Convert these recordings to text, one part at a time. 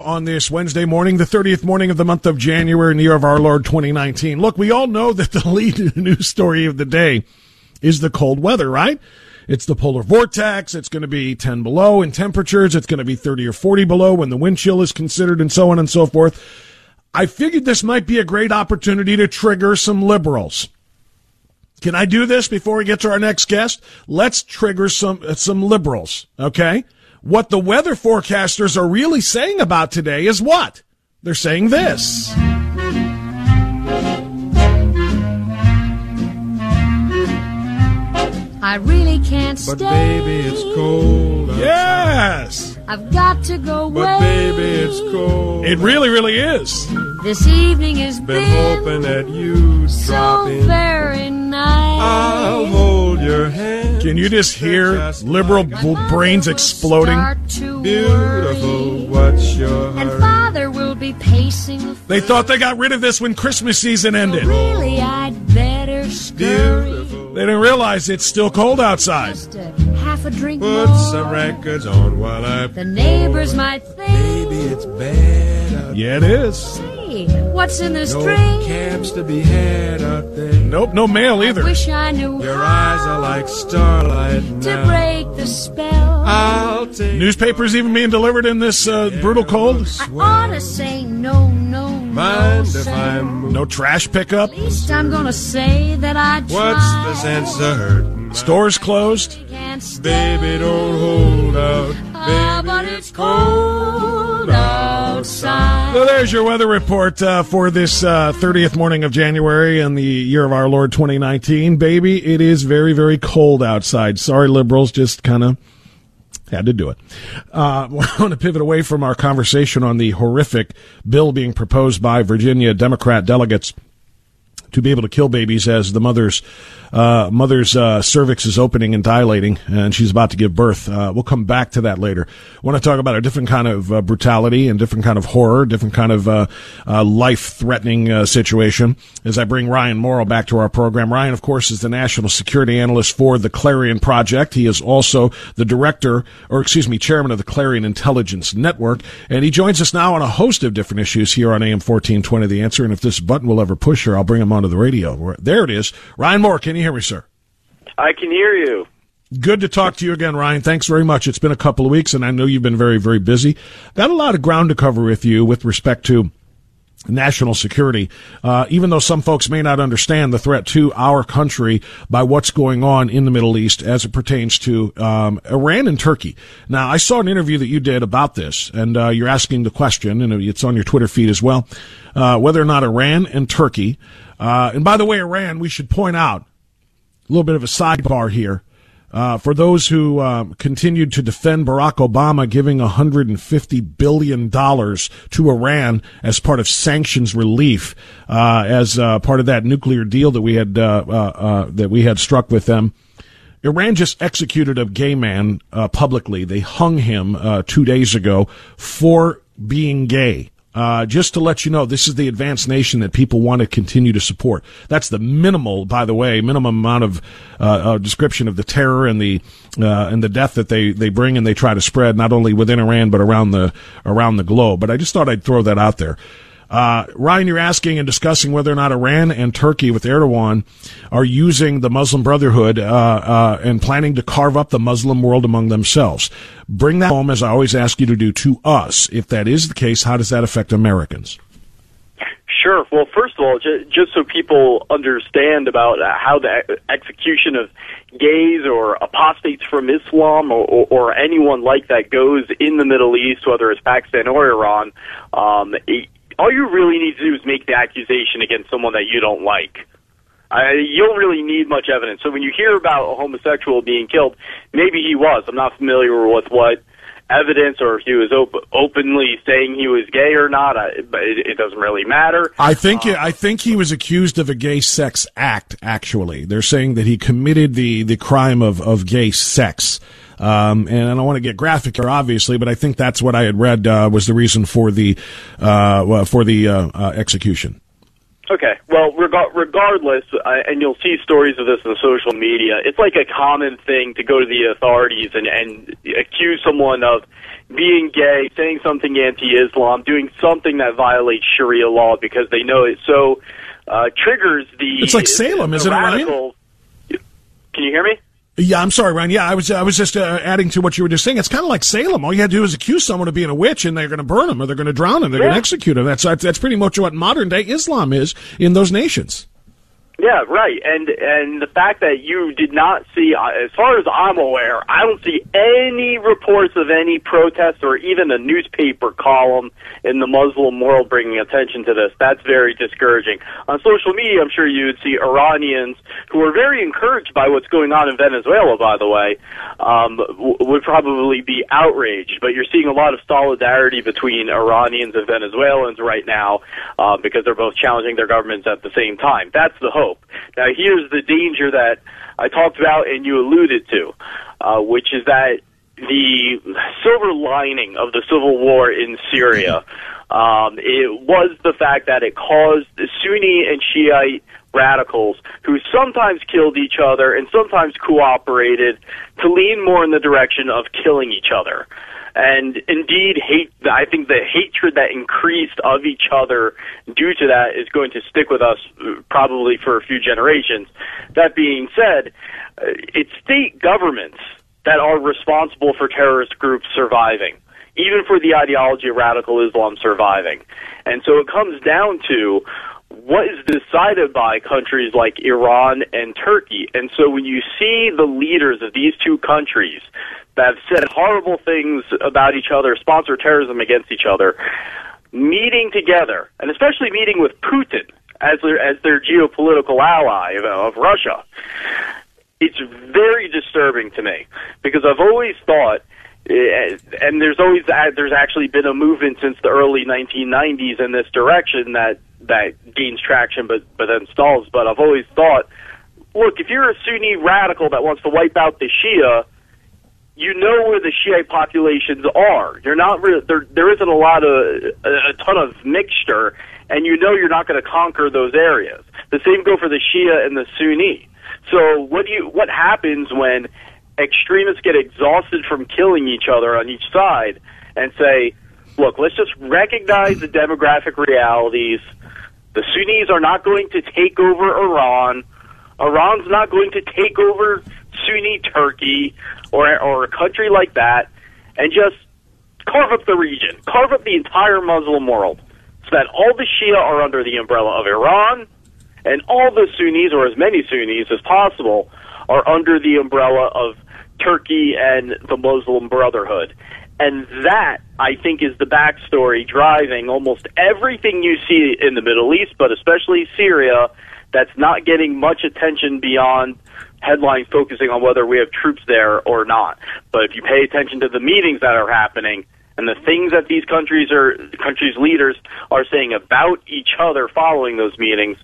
On this Wednesday morning, the 30th morning of the month of January in the year of our Lord 2019. Look, we all know that the lead news story of the day is the cold weather, right? It's the polar vortex. It's going to be 10 below in temperatures. It's going to be 30 or 40 below when the wind chill is considered and so on and so forth. I figured this might be a great opportunity to trigger some liberals. Can I do this before we get to our next guest? Let's trigger some uh, some liberals, okay? What the weather forecasters are really saying about today is what? They're saying this. I really can't But stay. baby, it's cold. outside. Yes. I've got to go away. But baby, it's cold. It really really is. This evening has Been been, hoping that you'd drop so in. very nice. I'll hold your hand. Can you just hear Just liberal like b- brains exploding? Beautiful, what's your And father will be pacing the They thought they got rid of this when Christmas season ended. Really, I'd better scurry. Beautiful. They didn't realize it's still cold outside. Just a half a drink Put more. some records on while I. The neighbors might think, Baby, it's bad Yeah, it is. Hey, what's in this No drink? cabs to be had out there. Nope, no mail either. Wish I knew Your how eyes are like starlight to now. break the spell. I'll take Newspapers even being delivered in this uh, brutal cold. I ought to say no, no, no. Mind if. I move? No trash pickup. At least I'm gonna say that I tried. What's the sense of hurting? Stores closed. Can't stay. Baby, don't hold out. Ah, but it's cold outside. So there's your weather report uh, for this uh, 30th morning of January in the year of our Lord 2019. Baby, it is very, very cold outside. Sorry, liberals, just kind of had to do it. Uh, I want to pivot away from our conversation on the horrific bill being proposed by Virginia Democrat delegates to be able to kill babies as the mother's uh, mother's uh, cervix is opening and dilating, and she's about to give birth. Uh, we'll come back to that later. I want to talk about a different kind of uh, brutality and different kind of horror, different kind of uh, uh, life-threatening situation. As I bring Ryan Mauro back to our program, Ryan, of course, is the national security analyst for the Clarion Project. He is also the director, or excuse me, chairman of the Clarion Intelligence Network, and he joins us now on a host of different issues here on AM 1420. The answer, and if this button will ever push her, I'll bring him onto the radio. There it is. Ryan Moore, can you hear me, sir? I can hear you. Good to talk to you again, Ryan. Thanks very much. It's been a couple of weeks, and I know you've been very, very busy. Got a lot of ground to cover with you with respect to national security, uh, even though some folks may not understand the threat to our country by what's going on in the Middle East as it pertains to um, Iran and Turkey. Now, I saw an interview that you did about this, and uh, you're asking the question, and it's on your Twitter feed as well, uh, whether or not Iran and Turkey, uh, and by the way, Iran, we should point out a little bit of a sidebar here. Uh, for those who um, continued to defend Barack Obama giving $150 billion to Iran as part of sanctions relief, uh, as uh, part of that nuclear deal that we had uh, uh, uh, that we had struck with them. Iran just executed a gay man uh, publicly. They hung him uh, two days ago for being gay. Uh, just to let you know, this is the advanced nation that people want to continue to support. That's the minimal, by the way, minimum amount of uh, uh, description of the terror and the uh, and the death that they, they bring and they try to spread not only within Iran but around the around the globe. But I just thought I'd throw that out there. Uh, Ryan, you're asking and discussing whether or not Iran and Turkey with Erdogan are using the Muslim Brotherhood uh, uh, and planning to carve up the Muslim world among themselves. Bring that home, as I always ask you to do, to us. If that is the case, how does that affect Americans? Sure. Well, first of all, ju- just so people understand about uh, how the execution of gays or apostates from Islam or, or, or anyone like that goes in the Middle East, whether it's Pakistan or Iran, um, it, all you really need to do is make the accusation against someone that you don't like. I, you don't really need much evidence. So when you hear about a homosexual being killed, maybe he was. I'm not familiar with what evidence or if he was op- openly saying he was gay or not. I, it, it doesn't really matter. I think I think he was accused of a gay sex act. Actually, they're saying that he committed the the crime of of gay sex. Um, and I don't want to get graphic here, obviously, but I think that's what I had read uh, was the reason for the uh, for the uh, uh, execution. Okay. Well, reg- regardless, uh, and you'll see stories of this in social media. It's like a common thing to go to the authorities and, and accuse someone of being gay, saying something anti-Islam, doing something that violates Sharia law because they know it so uh, triggers the. It's like Salem, isn't it, Ryan? Can you hear me? Yeah, I'm sorry, Ryan. Yeah, I was I was just uh, adding to what you were just saying. It's kind of like Salem. All you had to do is accuse someone of being a witch, and they're going to burn them, or they're going to drown them, they're going to execute them. That's that's pretty much what modern day Islam is in those nations. Yeah, right. And and the fact that you did not see, uh, as far as I'm aware, I don't see any reports of any protests or even a newspaper column in the Muslim world bringing attention to this. That's very discouraging. On social media, I'm sure you would see Iranians who are very encouraged by what's going on in Venezuela. By the way, um, would probably be outraged. But you're seeing a lot of solidarity between Iranians and Venezuelans right now uh, because they're both challenging their governments at the same time. That's the hope. Now, here's the danger that I talked about and you alluded to, uh, which is that the silver lining of the civil war in Syria um, it was the fact that it caused the Sunni and Shiite radicals who sometimes killed each other and sometimes cooperated to lean more in the direction of killing each other. And indeed, hate. I think the hatred that increased of each other due to that is going to stick with us uh, probably for a few generations. That being said, uh, it's state governments that are responsible for terrorist groups surviving, even for the ideology of radical Islam surviving. And so it comes down to what is decided by countries like Iran and Turkey. And so when you see the leaders of these two countries that have said horrible things about each other, sponsor terrorism against each other, meeting together, and especially meeting with Putin as their, as their geopolitical ally of, of Russia, it's very disturbing to me because I've always thought, eh, and there's always there's actually been a movement since the early 1990s in this direction that that gains traction, but but then stalls. But I've always thought, look, if you're a Sunni radical that wants to wipe out the Shia, you know where the Shiite populations are. You're not re- there. There isn't a lot of a, a ton of mixture, and you know you're not going to conquer those areas. The same go for the Shia and the Sunni. So what do you? What happens when extremists get exhausted from killing each other on each side and say, "Look, let's just recognize the demographic realities. The Sunnis are not going to take over Iran. Iran's not going to take over Sunni Turkey or or a country like that, and just carve up the region, carve up the entire Muslim world, so that all the Shia are under the umbrella of Iran, and all the Sunnis, or as many Sunnis as possible, are under the umbrella of Turkey and the Muslim Brotherhood. And that, I think, is the backstory driving almost everything you see in the Middle East, but especially Syria, that's not getting much attention beyond headlines focusing on whether we have troops there or not. But if you pay attention to the meetings that are happening and the things that these countries are countries leaders are saying about each other following those meetings,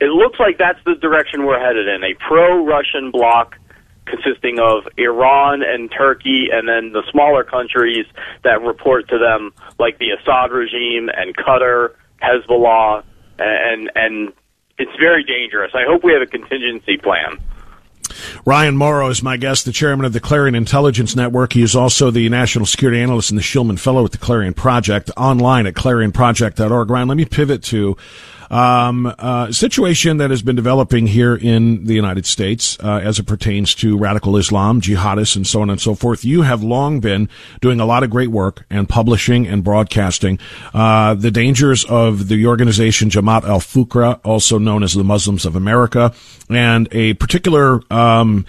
it looks like that's the direction we're headed in a pro-Russian bloc consisting of Iran and Turkey, and then the smaller countries that report to them, like the Assad regime and Qatar, Hezbollah, and and it's very dangerous. I hope we have a contingency plan. Ryan Mauro is my guest, the chairman of the Clarion Intelligence Network. He is also the national security analyst and the Shillman Fellow at the Clarion Project, online at clarionproject.org. Ryan, let me pivot to um, uh, situation that has been developing here in the United States uh, as it pertains to radical Islam, jihadists, and so on and so forth. You have long been doing a lot of great work and publishing and broadcasting uh, the dangers of the organization Jamaat al Fuqra, also known as the Muslims of America, and a particular um,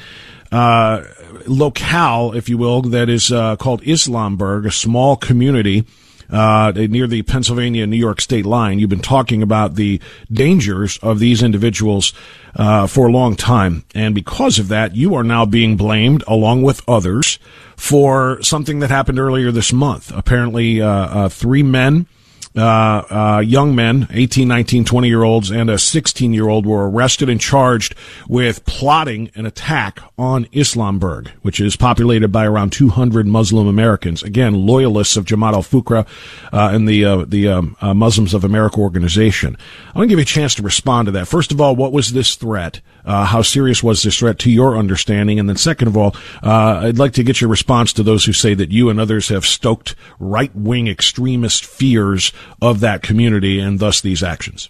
uh, locale, if you will, that is uh, called Islamberg, a small community uh, near the Pennsylvania New York state line. You've been talking about the dangers of these individuals uh, for a long time, and because of that, you are now being blamed, along with others, for something that happened earlier this month. Apparently, uh, uh three men uh, uh, young men, 18, 19, 20 year olds, and a 16 year old were arrested and charged with plotting an attack on Islamberg, which is populated by around 200 Muslim Americans. Again, loyalists of Jamaat al-Fuqra uh, and the uh, the um, Muslims of America organization. I want to give you a chance to respond to that. First of all, what was this threat? Uh, how serious was this threat to your understanding? And then, second of all, uh, I'd like to get your response to those who say that you and others have stoked right wing extremist fears of that community and thus these actions.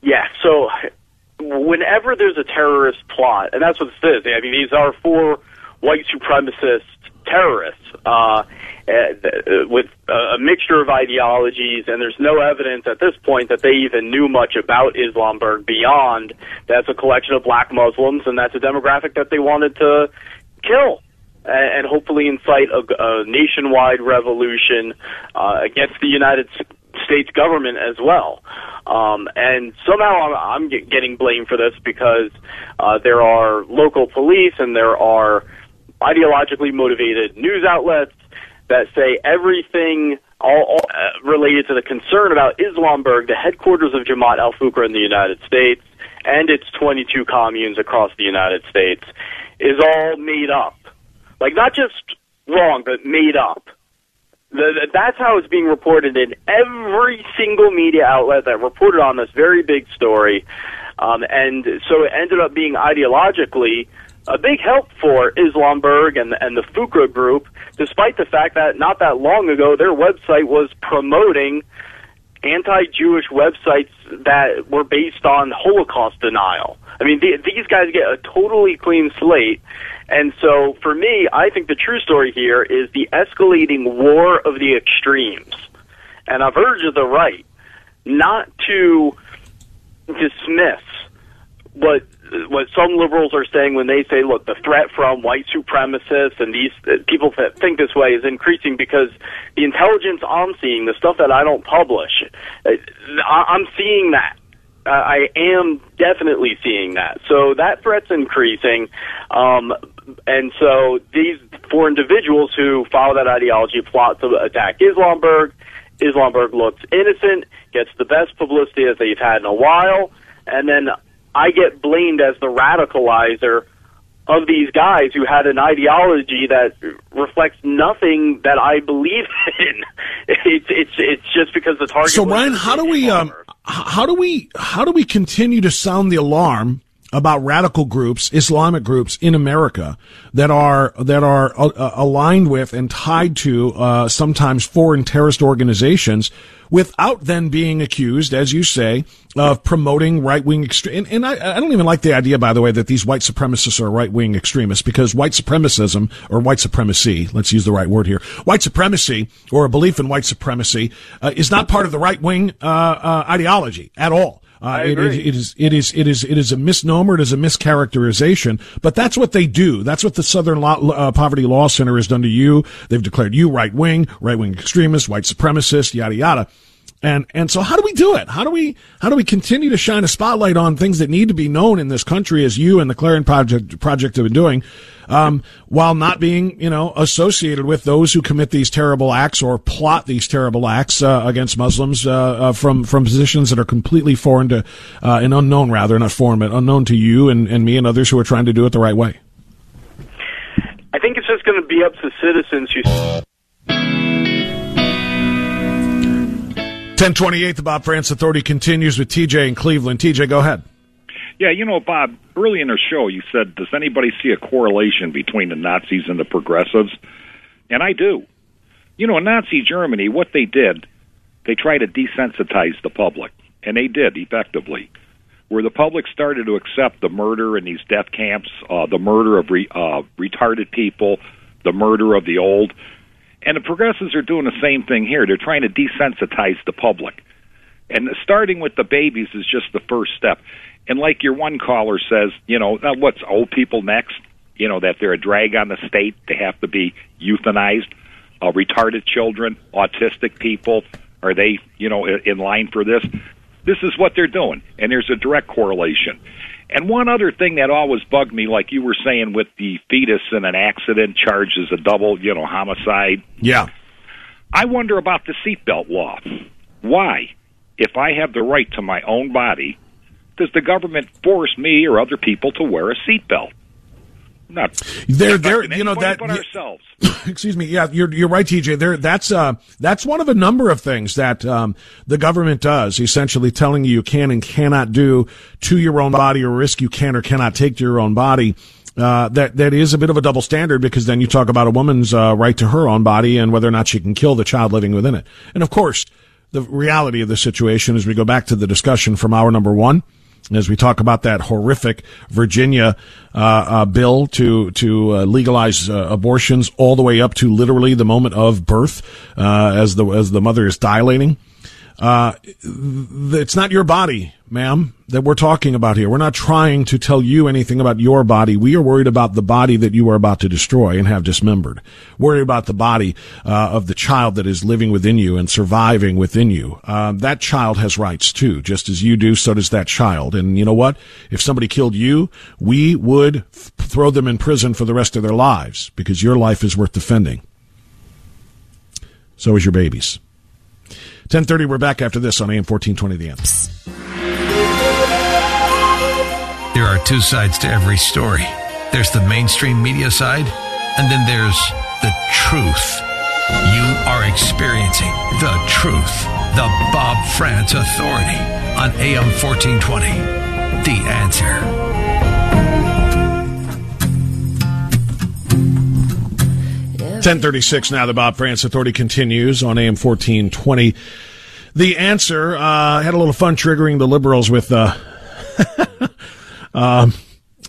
Yeah, so whenever there's a terrorist plot, and that's what this is, I mean, these are four white supremacist terrorists. Uh, uh, with a mixture of ideologies, and there's no evidence at this point that they even knew much about Islamberg beyond that's a collection of black Muslims, and that's a demographic that they wanted to kill and hopefully incite a, a nationwide revolution uh, against the United States government as well. Um, and somehow I'm, I'm getting blamed for this because uh, there are local police and there are ideologically motivated news outlets that say everything all, all uh, related to the concern about Islamberg, the headquarters of Jamaat al-Fuqra in the United States, and its 22 communes across the United States, is all made up. Like not just wrong, but made up. The, that's how it's being reported in every single media outlet that reported on this very big story. Um, and so it ended up being ideologically a big help for Islamberg and, and the Fuqra group, despite the fact that not that long ago their website was promoting anti-Jewish websites that were based on Holocaust denial. I mean, the, these guys get a totally clean slate. And so for me, I think the true story here is the escalating war of the extremes. And I've urged the right not to dismiss what what some liberals are saying when they say, look, the threat from white supremacists and these uh, people that think this way is increasing because the intelligence I'm seeing, the stuff that I don't publish, uh, I'm seeing that. Uh, I am definitely seeing that. So that threat's increasing. Um, and so these four individuals who follow that ideology plot to attack Islamberg. Islamberg looks innocent, gets the best publicity that they've had in a while, and then I get blamed as the radicalizer of these guys who had an ideology that reflects nothing that I believe in. It's it's it's just because the target. So Ryan, how do we um, how do we how do we continue to sound the alarm about radical groups, Islamic groups in America that are that are uh, uh, aligned with and tied to uh, sometimes foreign terrorist organizations, without then being accused, as you say, of promoting right wing extreme. And, and I, I, don't even like the idea, by the way, that these white supremacists are right wing extremists because white supremacism or white supremacy, let's use the right word here, white supremacy or a belief in white supremacy uh, is not part of the right wing uh, uh, ideology at all. Uh, it, it, it is it is it is it is a misnomer. It is a mischaracterization. But that's what they do. That's what the Southern Law, uh, Poverty Law Center has done to you. They've declared you right wing, right wing extremist, white supremacist, yada yada. And and so how do we do it? How do we how do we continue to shine a spotlight on things that need to be known in this country, as you and the Clarion Project Project have been doing, um, while not being you know associated with those who commit these terrible acts or plot these terrible acts uh, against Muslims uh, uh, from from positions that are completely foreign to uh, and unknown rather not foreign but unknown to you and, and me and others who are trying to do it the right way. I think it's just going to be up to citizens who 1028, the Bob Frantz Authority continues with TJ in Cleveland. TJ, go ahead. Yeah, you know, Bob, early in the show, you said, Does anybody see a correlation between the Nazis and the progressives? And I do. You know, in Nazi Germany, what they did, they tried to desensitize the public, and they did effectively. Where the public started to accept the murder in these death camps, uh, the murder of re- uh, retarded people, the murder of the old, and the progressives are doing the same thing here. They're trying to desensitize the public. And starting with the babies is just the first step. And like your one caller says, you know, what's old people next? You know, that they're a drag on the state, they have to be euthanized. uh, retarded children, autistic people? Are they, you know, in line for this? This is what they're doing, and there's a direct correlation. And one other thing that always bugged me, like you were saying with the fetus in an accident charged as a double, you know, homicide. Yeah. I wonder about the seatbelt law. Why, if I have the right to my own body, does the government force me or other people to wear a seatbelt? Not They're, they're, you know, that, but ourselves. excuse me. Yeah, you're, you're right, TJ. There, that's, uh, that's one of a number of things that, um, the government does, essentially telling you you can and cannot do to your own body or risk you can or cannot take to your own body. Uh, that, that is a bit of a double standard because then you talk about a woman's, uh, right to her own body and whether or not she can kill the child living within it. And of course, the reality of the situation as we go back to the discussion from hour number one, as we talk about that horrific Virginia uh, uh, bill to to uh, legalize uh, abortions all the way up to literally the moment of birth, uh, as the as the mother is dilating. Uh, it's not your body, ma'am, that we're talking about here. We're not trying to tell you anything about your body. We are worried about the body that you are about to destroy and have dismembered. Worried about the body uh, of the child that is living within you and surviving within you. Uh, that child has rights too, just as you do. So does that child. And you know what? If somebody killed you, we would f- throw them in prison for the rest of their lives because your life is worth defending. So is your baby's. 1030, we're back after this on AM 1420 The Answer. There are two sides to every story. There's the mainstream media side, and then there's the truth. You are experiencing the truth. The Bob Frantz Authority on AM 1420. The answer. 1036 now, the Bob Frantz Authority continues on AM 1420. The answer, uh, had a little fun triggering the liberals with, uh, um,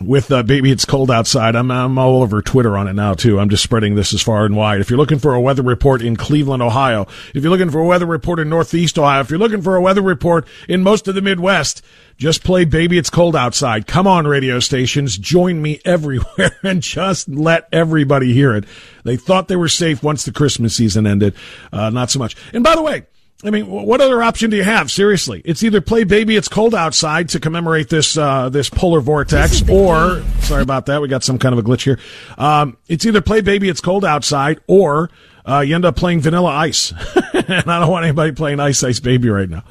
with uh, baby it's cold outside. I'm i'm all over twitter on it now too. I'm just spreading this as far and wide. If you're looking for a weather report in cleveland ohio if you're looking for a weather report in northeast ohio if you're looking for a weather report in most of the midwest just play baby it's cold outside. Come on radio stations. Join me everywhere and just let everybody hear it. They thought they were safe once the christmas season ended. Uh, not so much. And by the way I mean, what other option do you have? Seriously, it's either play "Baby It's Cold Outside" to commemorate this uh, this polar vortex, or sorry about that, we got some kind of a glitch here. Um, it's either play "Baby It's Cold Outside" or uh, you end up playing Vanilla Ice, and I don't want anybody playing Ice Ice Baby right now.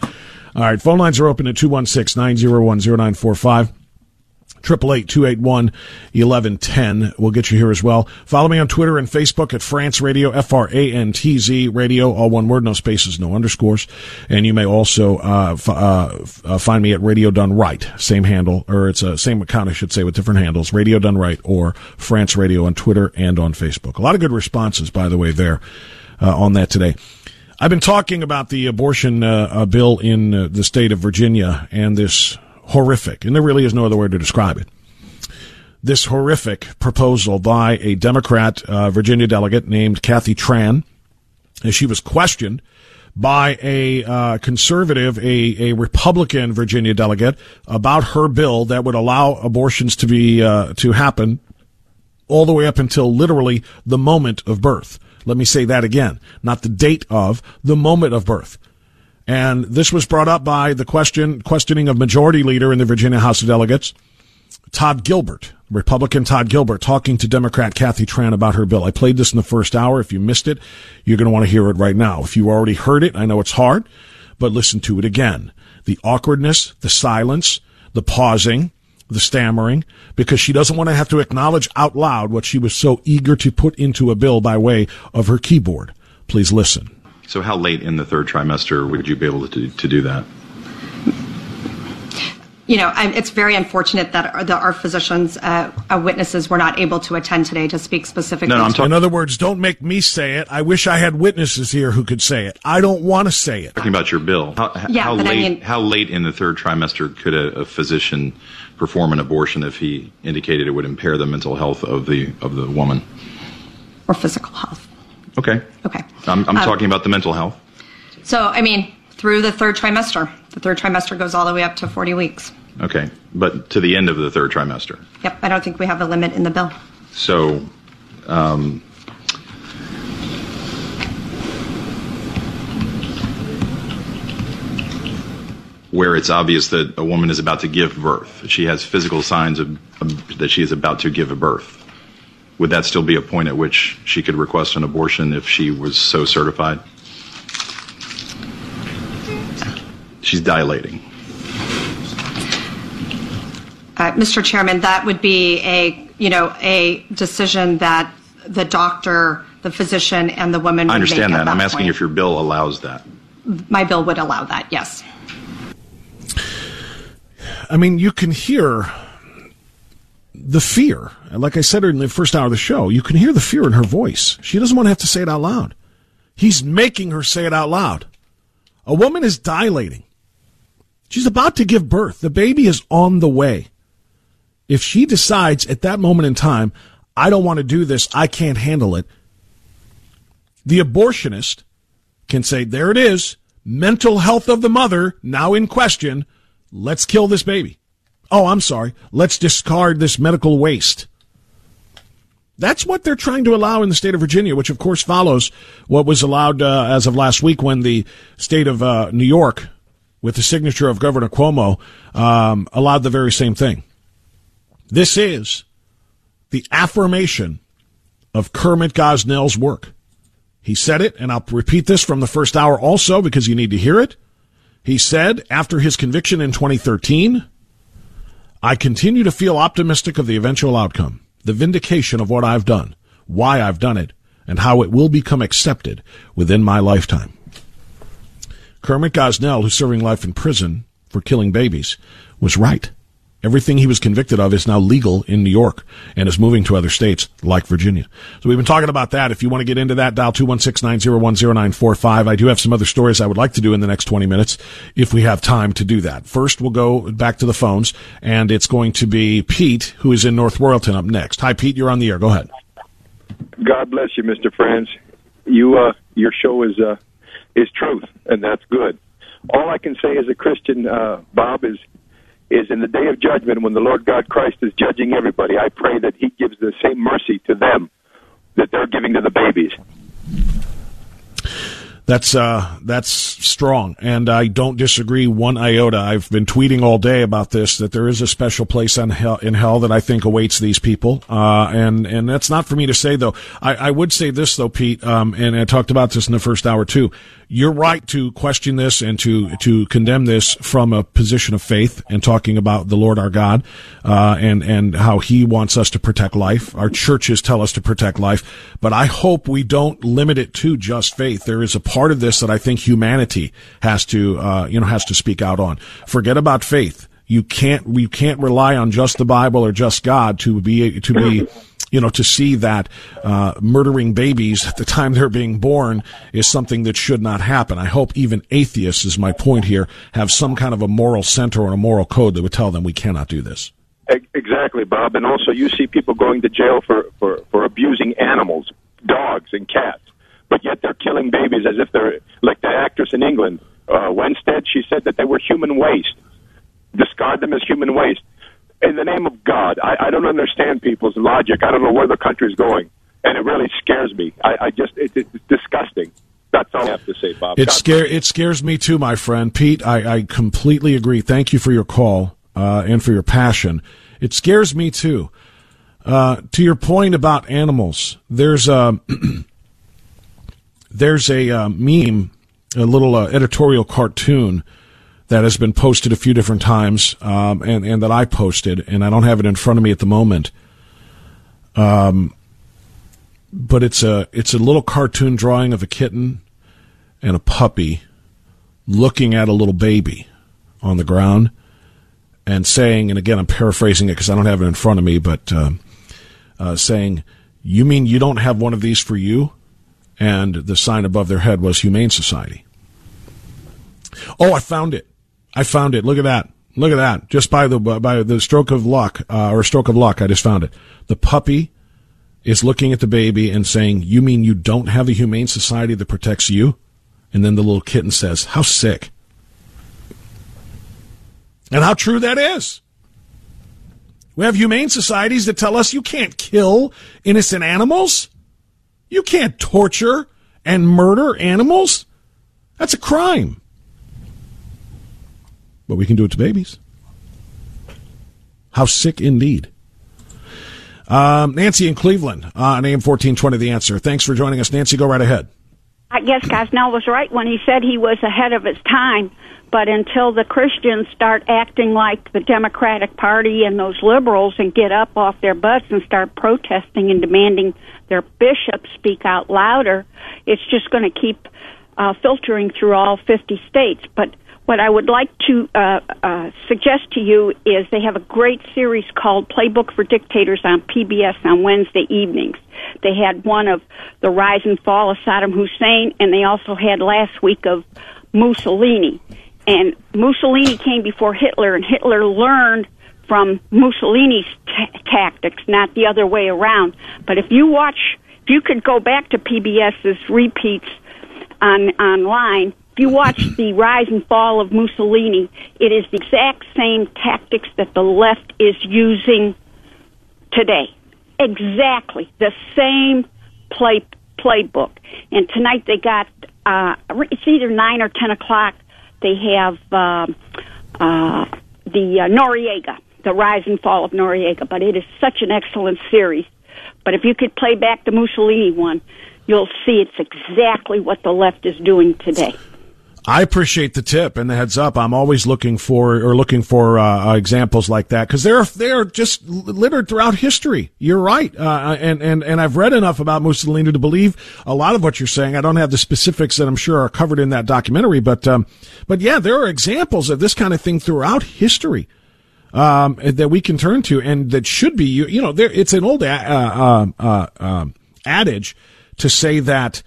All right, phone lines are open at 216-901-0945. Triple eight two eight one eleven ten. We'll get you here as well. Follow me on Twitter and Facebook at Frantz Radio, F R A N T Z Radio, all one word, no spaces, no underscores. And you may also uh, uh, f- uh, find me at Radio Done Right, same handle, or it's a same account, I should say, with different handles. Radio Done Right or Frantz Radio on Twitter and on Facebook. A lot of good responses, by the way, there uh, on that today. I've been talking about the abortion uh, uh, bill in uh, the state of Virginia and this horrific, and there really is no other word to describe it. This horrific proposal by a Democrat uh, Virginia delegate named Kathy Tran, as she was questioned by a uh, conservative, a, a Republican Virginia delegate about her bill that would allow abortions to be uh, to happen all the way up until literally the moment of birth. Let me say that again, not the date of, the moment of birth. And this was brought up by the question, questioning of majority leader in the Virginia House of Delegates, Todd Gilbert, Republican Todd Gilbert, talking to Democrat Kathy Tran about her bill. I played this in the first hour. If you missed it, you're going to want to hear it right now. If you already heard it, I know it's hard, but listen to it again. The awkwardness, the silence, the pausing, the stammering, because she doesn't want to have to acknowledge out loud what she was so eager to put into a bill by way of her keyboard. Please listen. So, how late in the third trimester would you be able to, to do that? You know, it's very unfortunate that our, that our physicians, uh, uh, witnesses, were not able to attend today to speak specifically. to- In other words, don't make me say it. I wish I had witnesses here who could say it. I don't want to say it. Talking about your bill, how, Yeah, how but I late mean- how late in the third trimester could a, a physician perform an abortion if he indicated it would impair the mental health of the of the woman? or physical health. Okay. Okay. I'm, I'm um, talking about the mental health. So, I mean, through the third trimester. The third trimester goes all the way up to 40 weeks. Okay. But to the end of the third trimester. Yep. I don't think we have a limit in the bill. So, um, where it's obvious that a woman is about to give birth, she has physical signs of, that she is about to give a birth would that still be a point at which she could request an abortion if she was so certified? She's dilating. Uh, Mr. Chairman, that would be a, you know, a decision that the doctor, the physician, and the woman I would make understand at that. I'm asking point. if your bill allows that. My bill would allow that, yes. I mean, you can hear the fear. Like I said in the first hour of the show, you can hear the fear in her voice. She doesn't want to have to say it out loud. He's making her say it out loud. A woman is dilating. She's about to give birth. The baby is on the way. If she decides at that moment in time, I don't want to do this, I can't handle it, the abortionist can say, there it is, mental health of the mother now in question. Let's kill this baby. Oh, I'm sorry. Let's discard this medical waste. That's what they're trying to allow in the state of Virginia, which of course follows what was allowed uh, as of last week when the state of uh, New York, with the signature of Governor Cuomo, um, allowed the very same thing. This is the affirmation of Kermit Gosnell's work. He said it, and I'll repeat this from the first hour also because you need to hear it. He said after his conviction in 2013, I continue to feel optimistic of the eventual outcome, the vindication of what I've done, why I've done it, and how it will become accepted within my lifetime. Kermit Gosnell, who's serving life in prison for killing babies, was right. Everything he was convicted of is now legal in New York and is moving to other states like Virginia. So we've been talking about that. If you want to get into that, dial 216-901-0945. I do have some other stories I would like to do in the next 20 minutes if we have time to do that. First, we'll go back to the phones and it's going to be Pete who is in North Royalton up next. Hi, Pete. You're on the air. Go ahead. God bless you, Mr. Frantz. You, uh, your show is, uh, is truth, and that's good. All I can say as a Christian, uh, Bob, is is in the day of judgment when the Lord God Christ is judging everybody. I pray that He gives the same mercy to them that they're giving to the babies. That's uh, that's strong, and I don't disagree one iota. I've been tweeting all day about this that there is a special place hell, in hell that I think awaits these people, uh, and and that's not for me to say though. I, I would say this though, Pete, um, and I talked about this in the first hour too. You're right to question this and to to condemn this from a position of faith and talking about the Lord our God, uh, and and how He wants us to protect life. Our churches tell us to protect life, but I hope we don't limit it to just faith. There is a part of this that I think humanity has to, uh, you know, has to speak out on. Forget about faith. You can't, you can't rely on just the Bible or just God to be, to be, you know, to see that, uh, murdering babies at the time they're being born is something that should not happen. I hope even atheists, is my point here, have some kind of a moral center or a moral code that would tell them we cannot do this. Exactly, Bob. And also, you see people going to jail for, for, for abusing animals, dogs and cats, but yet they're killing babies as if they're like the actress in England, uh, Winstead. She said that they were human waste. Discard them as human waste. In the name of God, I, I don't understand people's logic. I don't know where the country's going, and it really scares me. I, I just, it, it's disgusting. That's all I have to say, Bob. It scare it scares me too, my friend Pete. I, I completely agree. Thank you for your call uh, and for your passion. It scares me too. Uh, to your point about animals, there's a there's a uh, meme, a little uh, editorial cartoon that has been posted a few different times, um, and and that I posted, and I don't have it in front of me at the moment. Um, but it's a it's a little cartoon drawing of a kitten and a puppy looking at a little baby on the ground and saying, and again, I'm paraphrasing it because I don't have it in front of me, but um, uh, saying, "You mean you don't have one of these for you?" And the sign above their head was Humane Society. Oh, I found it! I found it. Look at that! Look at that! Just by the by the stroke of luck uh, or stroke of luck, I just found it. The puppy is looking at the baby and saying, "You mean you don't have the Humane Society that protects you?" And then the little kitten says, "How sick." And how true that is. We have humane societies that tell us you can't kill innocent animals. You can't torture and murder animals. That's a crime. but we can do it to babies. How sick indeed. Um, Nancy in Cleveland uh, on AM 1420, The Answer. Thanks for joining us, Nancy. Go right ahead. I guess Gosnell was right when he said he was ahead of his time. But until the Christians start acting like the Democratic Party and those liberals and get up off their butts and start protesting and demanding their bishops speak out louder, it's just going to keep uh, filtering through all 50 states. But what I would like to uh, uh, suggest to you is they have a great series called Playbook for Dictators on PBS on Wednesday evenings. They had one of the rise and fall of Saddam Hussein, and they also had last week of Mussolini. And Mussolini came before Hitler, and Hitler learned from Mussolini's t- tactics, not the other way around. But if you watch, if you could go back to PBS's repeats on online, if you watch the rise and fall of Mussolini, it is the exact same tactics that the left is using today. Exactly the same play playbook. And tonight they got uh, it's either nine or ten o'clock they have uh, uh, the uh, Noriega, the rise and fall of Noriega. But it is such an excellent series. But if you could play back the Mussolini one, you'll see it's exactly what the left is doing today. I appreciate the tip and the heads up. I'm always looking for or looking for uh, examples like that because they're they're just littered throughout history. You're right, uh, and and and I've read enough about Mussolini to believe a lot of what you're saying. I don't have the specifics that I'm sure are covered in that documentary, but um, but yeah, there are examples of this kind of thing throughout history um, that we can turn to, and that should be you. You know, there it's an old uh, uh, uh, um, adage to say that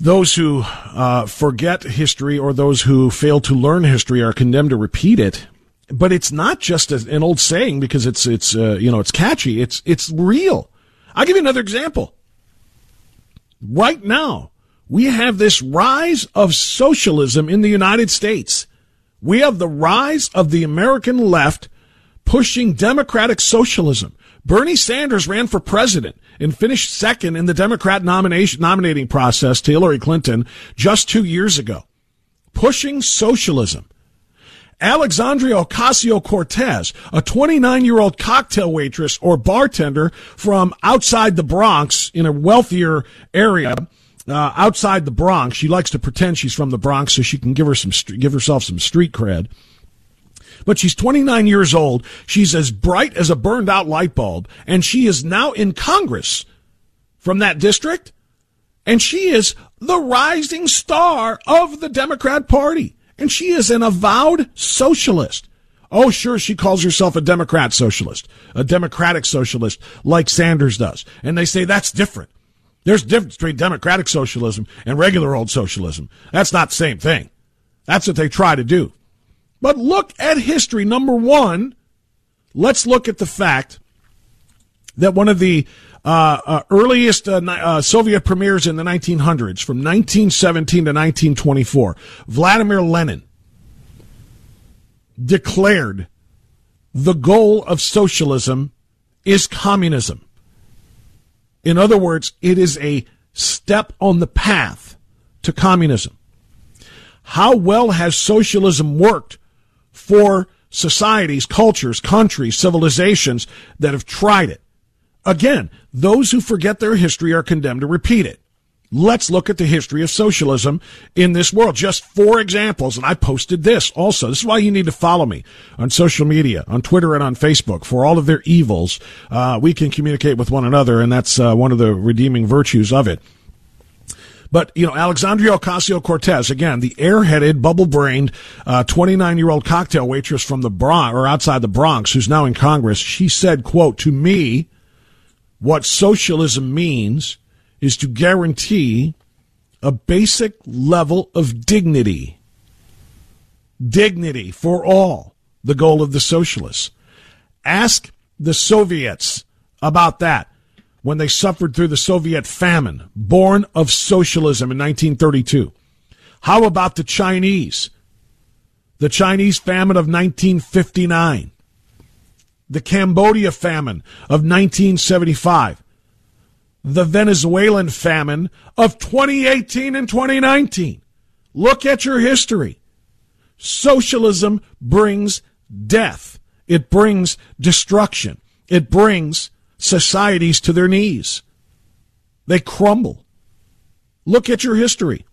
those who uh, forget history or those who fail to learn history are condemned to repeat it. But it's not just an old saying because it's it's uh, you know it's catchy. It's it's real. I'll give you another example. Right now, we have this rise of socialism in the United States. We have the rise of the American left pushing democratic socialism. Bernie Sanders ran for president and finished second in the Democrat nomination nominating process to Hillary Clinton just two years ago, pushing socialism. Alexandria Ocasio Cortez, a 29 year old cocktail waitress or bartender from outside the Bronx in a wealthier area, uh, outside the Bronx. She likes to pretend she's from the Bronx so she can give her some, give herself some street cred but she's 29 years old. She's as bright as a burned out light bulb, and she is now in Congress from that district. And she is the rising star of the Democrat Party. And she is an avowed socialist. Oh, sure, she calls herself a Democrat socialist, a democratic socialist, like Sanders does. And they say that's different. There's a difference between democratic socialism and regular old socialism. That's not the same thing. That's what they try to do. But look at history. Number one, let's look at the fact that one of the uh, uh, earliest uh, uh Soviet premiers in the 1900s, from 1917 to 1924, Vladimir Lenin declared the goal of socialism is communism. In other words, it is a step on the path to communism. How well has socialism worked for societies, cultures, countries, civilizations that have tried it. Again, those who forget their history are condemned to repeat it. Let's look at the history of socialism in this world. Just four examples, and I posted this also. This is why you need to follow me on social media, on Twitter and on Facebook. For all of their evils, uh, we can communicate with one another, and that's uh, one of the redeeming virtues of it. But, you know, Alexandria Ocasio Cortez, again, the airheaded, bubble brained, 29 uh, year old cocktail waitress from the Bronx, or outside the Bronx, who's now in Congress, she said, quote, to me, what socialism means is to guarantee a basic level of dignity. Dignity for all, the goal of the socialists. Ask the Soviets about that when they suffered through the Soviet famine, born of socialism in 1932? How about the Chinese? The Chinese famine of 1959. The Cambodia famine of 1975. The Venezuelan famine of 2018 and 2019. Look at your history. Socialism brings death. It brings destruction. It brings societies to their knees. They crumble. Look at your history.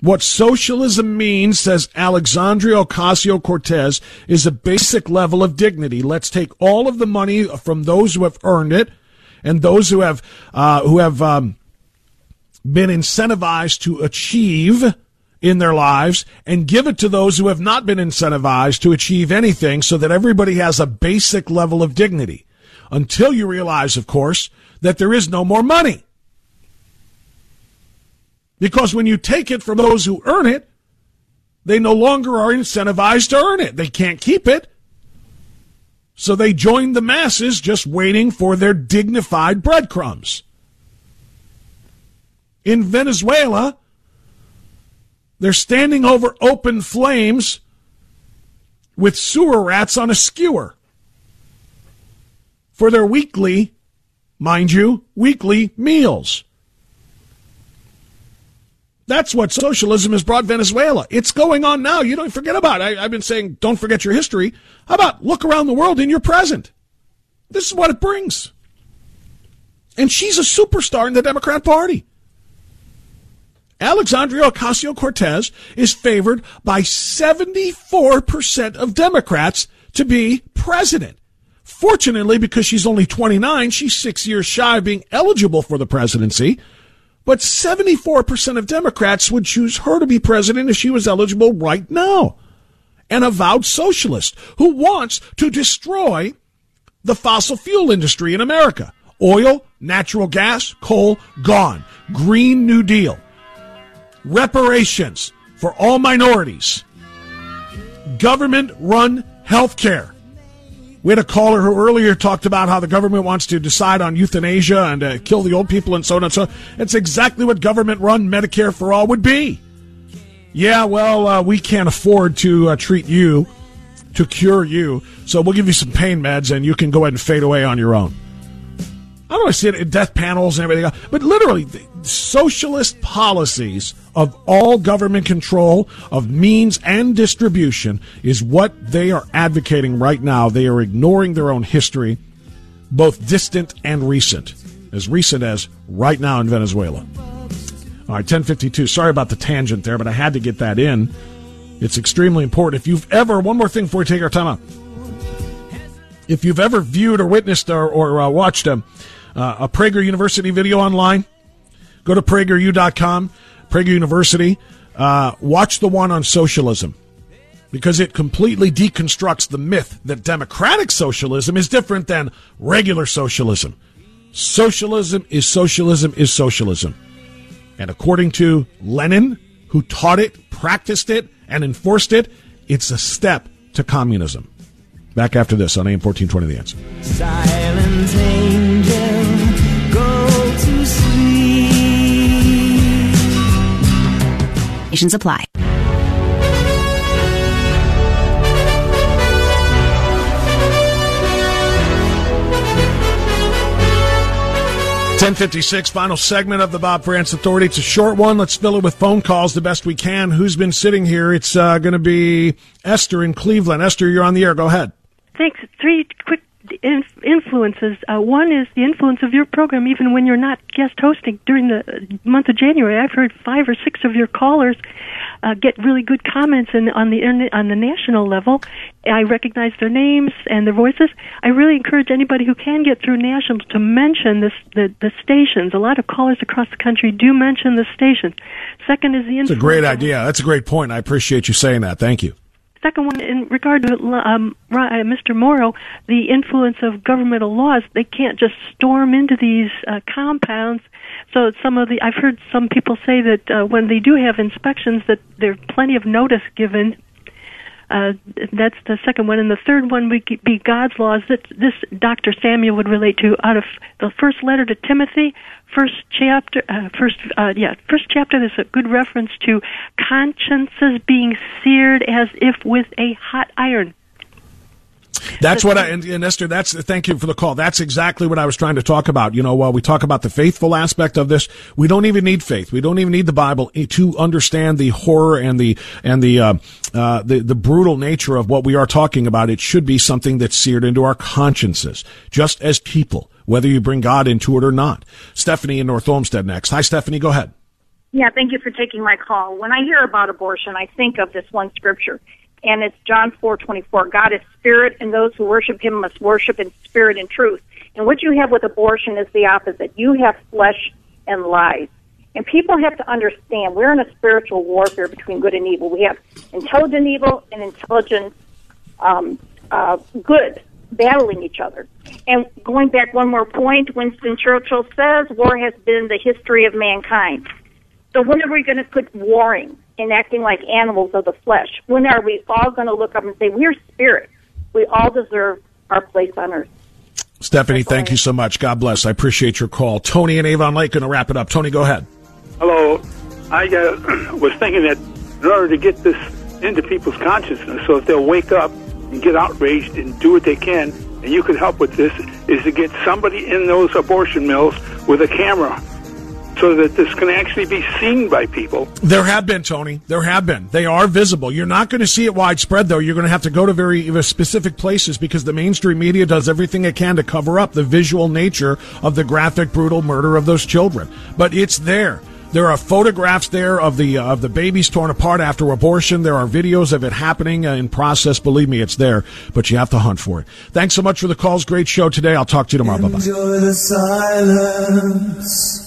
What socialism means, says Alexandria Ocasio Cortez, is a basic level of dignity. Let's take all of the money from those who have earned it and those who have uh, who have um, been incentivized to achieve in their lives and give it to those who have not been incentivized to achieve anything so that everybody has a basic level of dignity. Until you realize, of course, that there is no more money. Because when you take it from those who earn it, they no longer are incentivized to earn it. They can't keep it. So they join the masses just waiting for their dignified breadcrumbs. In Venezuela, they're standing over open flames with sewer rats on a skewer for their weekly, mind you, weekly meals. That's what socialism has brought Venezuela. It's going on now. You don't forget about it. I, have been saying, don't forget your history. How about look around the world in your present? This is what it brings. And she's a superstar in the Democrat Party. Alexandria Ocasio Cortez is favored by 74% of Democrats to be president. Fortunately, because she's only 29, she's six years shy of being eligible for the presidency. But 74% of Democrats would choose her to be president if she was eligible right now. An avowed socialist who wants to destroy the fossil fuel industry in America. Oil, natural gas, coal, gone. Green New Deal. Reparations for all minorities. Government run health care. We had a caller who earlier talked about how the government wants to decide on euthanasia and uh, kill the old people and so on and so on. It's exactly what government run Medicare for all would be. Yeah, well, uh, we can't afford to uh, treat you, to cure you, so we'll give you some pain meds and you can go ahead and fade away on your own. I don't know, I see it in death panels and everything else, but literally, socialist policies of all government control of means and distribution is what they are advocating right now. They are ignoring their own history, both distant and recent, as recent as right now in Venezuela. All right, 1052. Sorry about the tangent there, but I had to get that in. It's extremely important. If you've ever, one more thing before we take our time out. If you've ever viewed or witnessed or, or uh, watched a, uh, a Prager University video online, go to prageru.com Prager University. Uh, watch the one on socialism because it completely deconstructs the myth that democratic socialism is different than regular socialism. Socialism is socialism is socialism. And according to Lenin, who taught it, practiced it, and enforced it, it's a step to communism. Back after this on AM 1420 The Answer. Limitations apply. Ten fifty six, final segment of the Bob Frantz Authority. It's a short one. Let's fill it with phone calls the best we can. Who's been sitting here? It's uh, going to be Esther in Cleveland. Esther, you're on the air. Go ahead. Thanks. Three quick influences. Uh, one is the influence of your program, even when you're not guest hosting during the month of January. I've heard five or six of your callers uh, get really good comments in, on the on the national level. I recognize their names and their voices. I really encourage anybody who can get through national to mention this, the the stations. A lot of callers across the country do mention the stations. Second is the influence. That's a great idea. That's a great point. I appreciate you saying that. Thank you second one, in regard to um, uh, Mr. Mauro, the influence of governmental laws, they can't just storm into these uh, compounds. So some of the, I've heard some people say that uh, when they do have inspections, that there's plenty of notice given. Uh, that's the second one, and the third one would be God's laws. That this Dr. Samuel would relate to out of the first letter to Timothy, first chapter, uh, first uh, yeah, first chapter. There's a good reference to consciences being seared as if with a hot iron. That's what I and, and Esther. That's thank you for the call. That's exactly what I was trying to talk about. You know, while we talk about the faithful aspect of this, we don't even need faith. We don't even need the Bible to understand the horror and the and the uh, uh, the the brutal nature of what we are talking about. It should be something that's seared into our consciences, just as people, whether you bring God into it or not. Stephanie in North Olmsted next. Hi, Stephanie. Go ahead. Yeah, thank you for taking my call. When I hear about abortion, I think of this one scripture, and it's John four twenty four. God is spirit, and those who worship Him must worship in spirit and truth. And what you have with abortion is the opposite. You have flesh and lies. And people have to understand we're in a spiritual warfare between good and evil. We have intelligent evil and intelligent um, uh, good battling each other. And going back one more point, Winston Churchill says war has been the history of mankind. So when are we going to quit warring and acting like animals of the flesh? When are we all going to look up and say, we're spirit. We all deserve our place on earth. Stephanie, thank you so much. God bless. I appreciate your call. Tony and Avon Lake going to wrap it up. Tony, go ahead. Hello. I uh, was thinking that in order to get this into people's consciousness, so that they'll wake up and get outraged and do what they can, and you can help with this, is to get somebody in those abortion mills with a camera so that this can actually be seen by people. There have been, Tony. There have been. They are visible. You're not going to see it widespread, though. You're going to have to go to very specific places because the mainstream media does everything it can to cover up the visual nature of the graphic, brutal murder of those children. But it's there. There are photographs there of the uh, of the babies torn apart after abortion. There are videos of it happening uh, in process. Believe me, it's there, but you have to hunt for it. Thanks so much for the calls. Great show today. I'll talk to you tomorrow. Bye bye. Enjoy the silence.